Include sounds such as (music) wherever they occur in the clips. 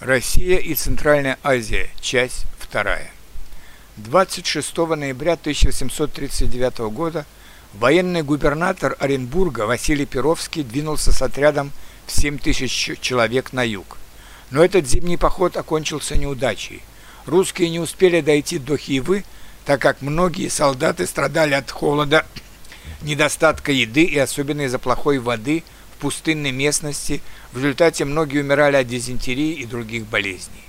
Россия и Центральная Азия. Часть вторая. 26 ноября 1839 года военный губернатор Оренбурга Василий Перовский двинулся с отрядом в 7 тысяч человек на юг. Но этот зимний поход окончился неудачей. Русские не успели дойти до Хивы, так как многие солдаты страдали от холода, (clears throat) недостатка еды и особенно из-за плохой воды – пустынной местности, в результате многие умирали от дизентерии и других болезней.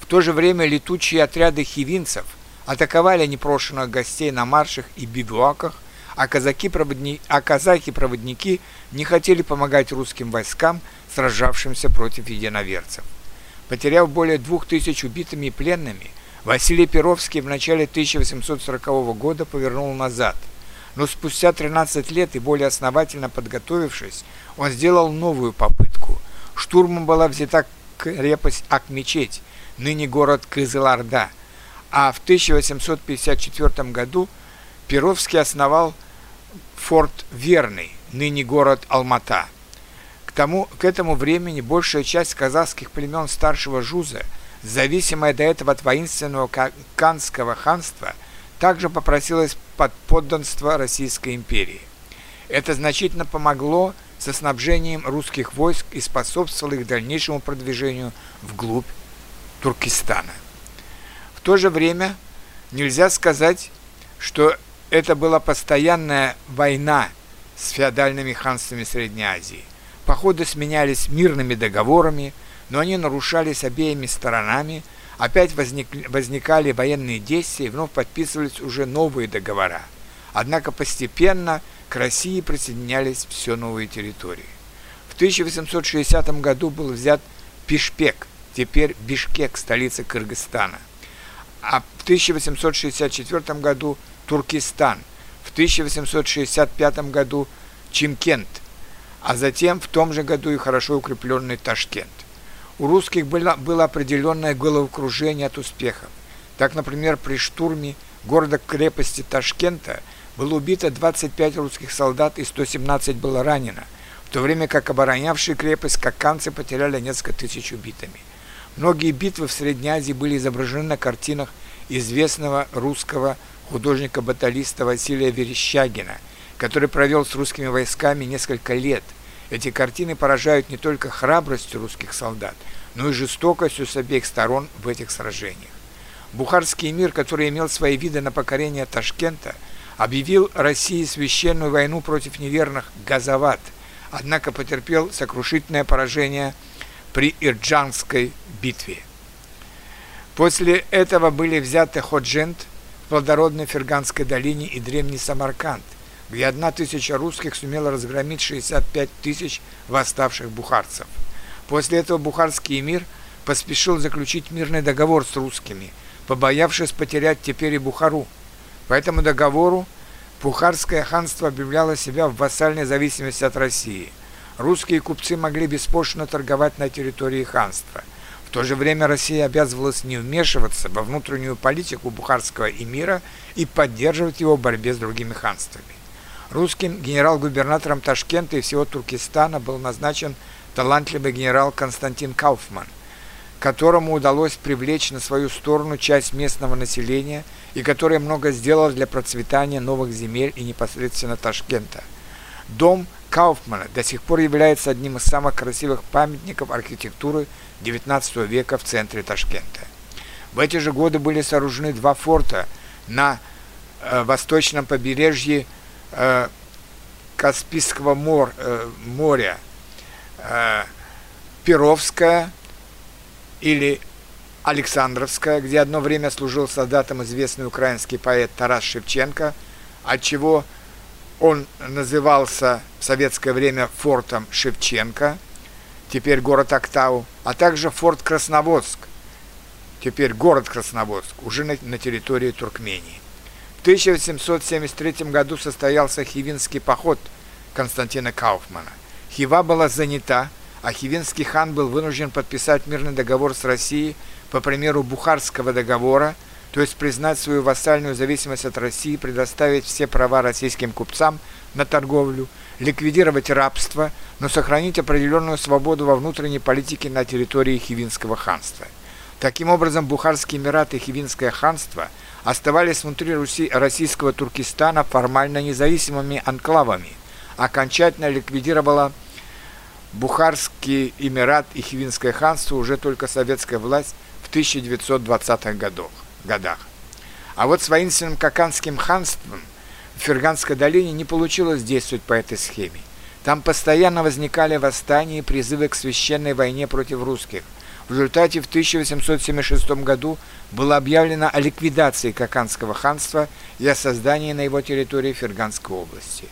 В то же время летучие отряды хивинцев атаковали непрошенных гостей на маршах и бивуаках, а казаки-проводники, а казаки-проводники не хотели помогать русским войскам, сражавшимся против единоверцев. Потеряв более двух тысяч убитыми и пленными, Василий Перовский в начале 1840 года повернул назад – но спустя 13 лет и более основательно подготовившись, он сделал новую попытку. Штурмом была взята крепость Акмечеть, ныне город Кызылорда, а в 1854 году Перовский основал форт Верный, ныне город Алмата. К, тому, к этому времени большая часть казахских племен старшего Жуза, зависимая до этого от воинственного Канского ханства – также попросилась под подданство Российской империи. Это значительно помогло со снабжением русских войск и способствовало их дальнейшему продвижению вглубь Туркестана. В то же время нельзя сказать, что это была постоянная война с феодальными ханствами Средней Азии. Походы сменялись мирными договорами, но они нарушались обеими сторонами – Опять возник, возникали военные действия и вновь подписывались уже новые договора. Однако постепенно к России присоединялись все новые территории. В 1860 году был взят Пишпек, теперь Бишкек, столица Кыргызстана. А в 1864 году Туркестан, в 1865 году Чимкент, а затем в том же году и хорошо укрепленный Ташкент. У русских было, было определенное головокружение от успехов. Так, например, при штурме города-крепости Ташкента было убито 25 русских солдат и 117 было ранено, в то время как оборонявшие крепость каканцы потеряли несколько тысяч убитыми. Многие битвы в Средней Азии были изображены на картинах известного русского художника-баталиста Василия Верещагина, который провел с русскими войсками несколько лет – эти картины поражают не только храбростью русских солдат, но и жестокостью с обеих сторон в этих сражениях. Бухарский мир, который имел свои виды на покорение Ташкента, объявил России священную войну против неверных Газават, однако потерпел сокрушительное поражение при Ирджанской битве. После этого были взяты Ходжент в плодородной Ферганской долине и древний Самарканд – где одна тысяча русских сумела разгромить 65 тысяч восставших бухарцев. После этого бухарский эмир поспешил заключить мирный договор с русскими, побоявшись потерять теперь и Бухару. По этому договору Бухарское ханство объявляло себя в вассальной зависимости от России. Русские купцы могли беспошлино торговать на территории ханства. В то же время Россия обязывалась не вмешиваться во внутреннюю политику бухарского эмира и поддерживать его в борьбе с другими ханствами. Русским генерал-губернатором Ташкента и всего Туркестана был назначен талантливый генерал Константин Кауфман, которому удалось привлечь на свою сторону часть местного населения и который много сделал для процветания новых земель и непосредственно Ташкента. Дом Кауфмана до сих пор является одним из самых красивых памятников архитектуры XIX века в центре Ташкента. В эти же годы были сооружены два форта на э, восточном побережье э, Каспийского мор, э, моря, э, Перовская или Александровская, где одно время служил солдатом известный украинский поэт Тарас Шевченко, отчего он назывался в советское время фортом Шевченко, теперь город Актау, а также форт Красноводск, теперь город Красноводск, уже на, на территории Туркмении. В 1873 году состоялся Хивинский поход Константина Кауфмана. Хива была занята, а Хивинский хан был вынужден подписать мирный договор с Россией по примеру Бухарского договора, то есть признать свою вассальную зависимость от России, предоставить все права российским купцам на торговлю, ликвидировать рабство, но сохранить определенную свободу во внутренней политике на территории Хивинского ханства. Таким образом, Бухарский Эмират и Хивинское ханство оставались внутри Руси, российского Туркестана формально независимыми анклавами, окончательно ликвидировала Бухарский Эмират и Хивинское ханство уже только советская власть в 1920-х годах. А вот с воинственным Каканским ханством в Ферганской долине не получилось действовать по этой схеме. Там постоянно возникали восстания и призывы к священной войне против русских. В результате в 1876 году было объявлено о ликвидации Каканского ханства и о создании на его территории Ферганской области.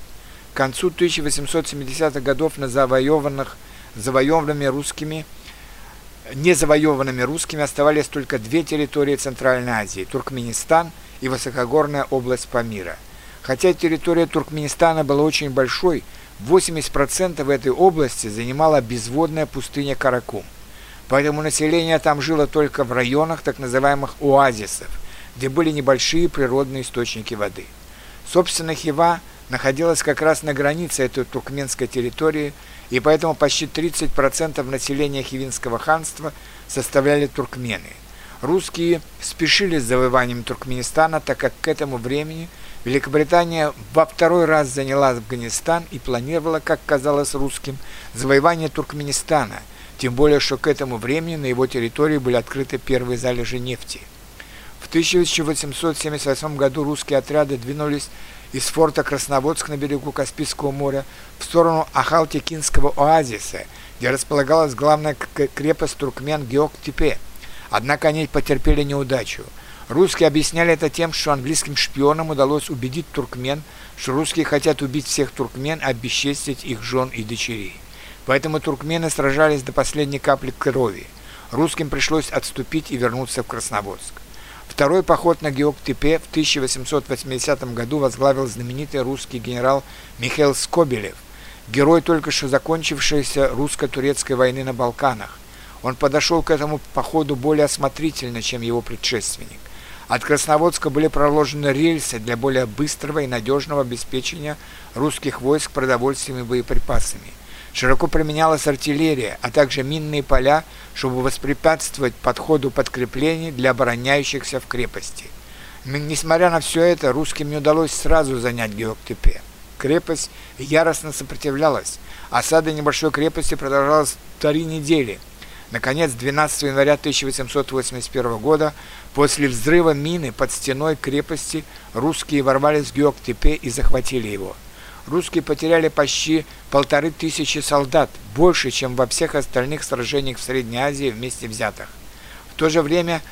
К концу 1870-х годов на завоеванных завоеванными русскими – незавоеванными русскими оставались только две территории Центральной Азии – Туркменистан и высокогорная область Памира. Хотя территория Туркменистана была очень большой, 80% этой области занимала безводная пустыня Каракум. Поэтому население там жило только в районах так называемых оазисов, где были небольшие природные источники воды. Собственно, Хива находилась как раз на границе этой туркменской территории – и поэтому почти 30% населения Хивинского ханства составляли туркмены. Русские спешили с завоеванием Туркменистана, так как к этому времени Великобритания во второй раз заняла Афганистан и планировала, как казалось русским, завоевание Туркменистана, тем более, что к этому времени на его территории были открыты первые залежи нефти. В 1878 году русские отряды двинулись из форта Красноводск на берегу Каспийского моря в сторону Ахалтекинского оазиса, где располагалась главная крепость туркмен Геоктепе. Однако они потерпели неудачу. Русские объясняли это тем, что английским шпионам удалось убедить туркмен, что русские хотят убить всех туркмен, обесчестить их жен и дочерей. Поэтому туркмены сражались до последней капли крови. Русским пришлось отступить и вернуться в Красноводск. Второй поход на Геоктепе в 1880 году возглавил знаменитый русский генерал Михаил Скобелев, герой только что закончившейся русско-турецкой войны на Балканах. Он подошел к этому походу более осмотрительно, чем его предшественник. От Красноводска были проложены рельсы для более быстрого и надежного обеспечения русских войск продовольствием и боеприпасами. Широко применялась артиллерия, а также минные поля, чтобы воспрепятствовать подходу подкреплений для обороняющихся в крепости. Несмотря на все это, русским не удалось сразу занять Геоктепе. Крепость яростно сопротивлялась. Осада небольшой крепости продолжалась три недели. Наконец, 12 января 1881 года, после взрыва мины под стеной крепости, русские ворвались в Геоктепе и захватили его – русские потеряли почти полторы тысячи солдат, больше, чем во всех остальных сражениях в Средней Азии вместе взятых. В то же время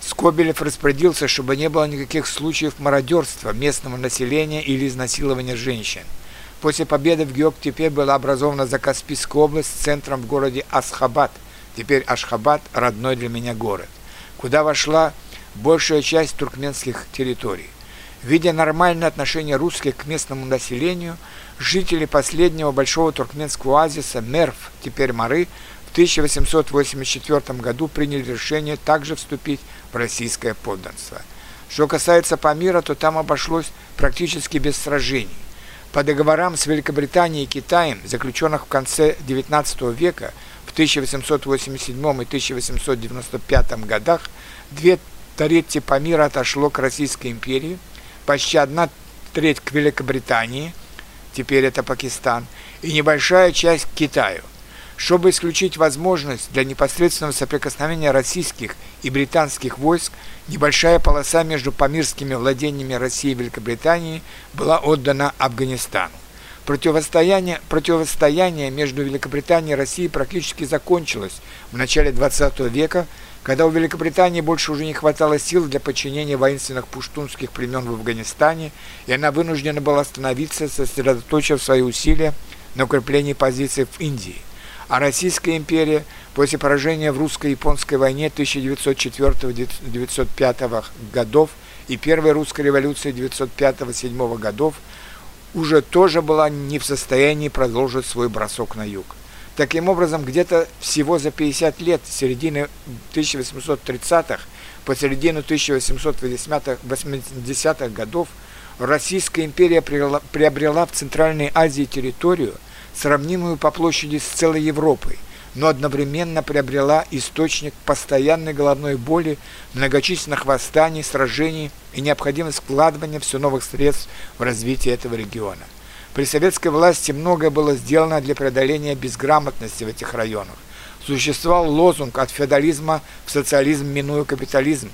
Скобелев распорядился, чтобы не было никаких случаев мародерства местного населения или изнасилования женщин. После победы в Геоктепе была образована Закаспийская область с центром в городе Асхабад, теперь Ашхабад – родной для меня город, куда вошла большая часть туркменских территорий. Видя нормальное отношение русских к местному населению, жители последнего большого туркменского оазиса Мерв, теперь Мары, в 1884 году приняли решение также вступить в российское подданство. Что касается Памира, то там обошлось практически без сражений. По договорам с Великобританией и Китаем, заключенных в конце XIX века, в 1887 и 1895 годах, две трети Памира отошло к Российской империи – почти одна треть к Великобритании, теперь это Пакистан, и небольшая часть к Китаю. Чтобы исключить возможность для непосредственного соприкосновения российских и британских войск, небольшая полоса между памирскими владениями России и Великобритании была отдана Афганистану. Противостояние, противостояние между Великобританией и Россией практически закончилось в начале XX века когда у Великобритании больше уже не хватало сил для подчинения воинственных пуштунских племен в Афганистане, и она вынуждена была остановиться, сосредоточив свои усилия на укреплении позиций в Индии. А Российская империя после поражения в русско-японской войне 1904-1905 годов и Первой русской революции 1905-1907 годов уже тоже была не в состоянии продолжить свой бросок на юг. Таким образом, где-то всего за 50 лет, с середины 1830-х по середину 1880-х годов, Российская империя приобрела в Центральной Азии территорию, сравнимую по площади с целой Европой, но одновременно приобрела источник постоянной головной боли, многочисленных восстаний, сражений и необходимость вкладывания все новых средств в развитие этого региона. При советской власти многое было сделано для преодоления безграмотности в этих районах. Существовал лозунг «от феодализма в социализм, минуя капитализм».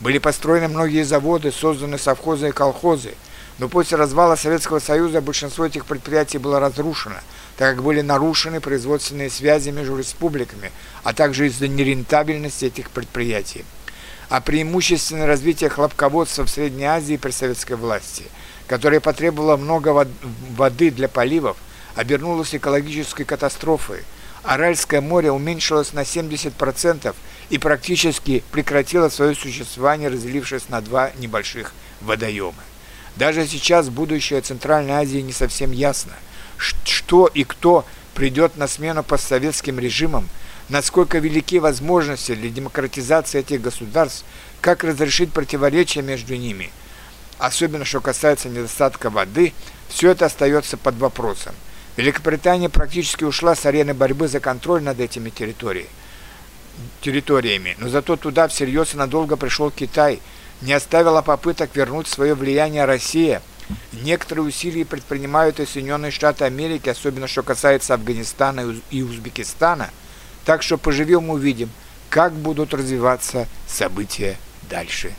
Были построены многие заводы, созданы совхозы и колхозы. Но после развала Советского Союза большинство этих предприятий было разрушено, так как были нарушены производственные связи между республиками, а также из-за нерентабельности этих предприятий. А преимущественное развитие хлопководства в Средней Азии при советской власти – которая потребовала много воды для поливов, обернулась экологической катастрофой. Аральское море уменьшилось на 70% и практически прекратило свое существование, разделившись на два небольших водоема. Даже сейчас будущее Центральной Азии не совсем ясно. Что и кто придет на смену постсоветским режимам, насколько велики возможности для демократизации этих государств, как разрешить противоречия между ними – особенно что касается недостатка воды, все это остается под вопросом. Великобритания практически ушла с арены борьбы за контроль над этими территориями, территориями, но зато туда всерьез и надолго пришел Китай, не оставила попыток вернуть свое влияние Россия. Некоторые усилия предпринимают и Соединенные Штаты Америки, особенно что касается Афганистана и Узбекистана. Так что поживем увидим, как будут развиваться события дальше.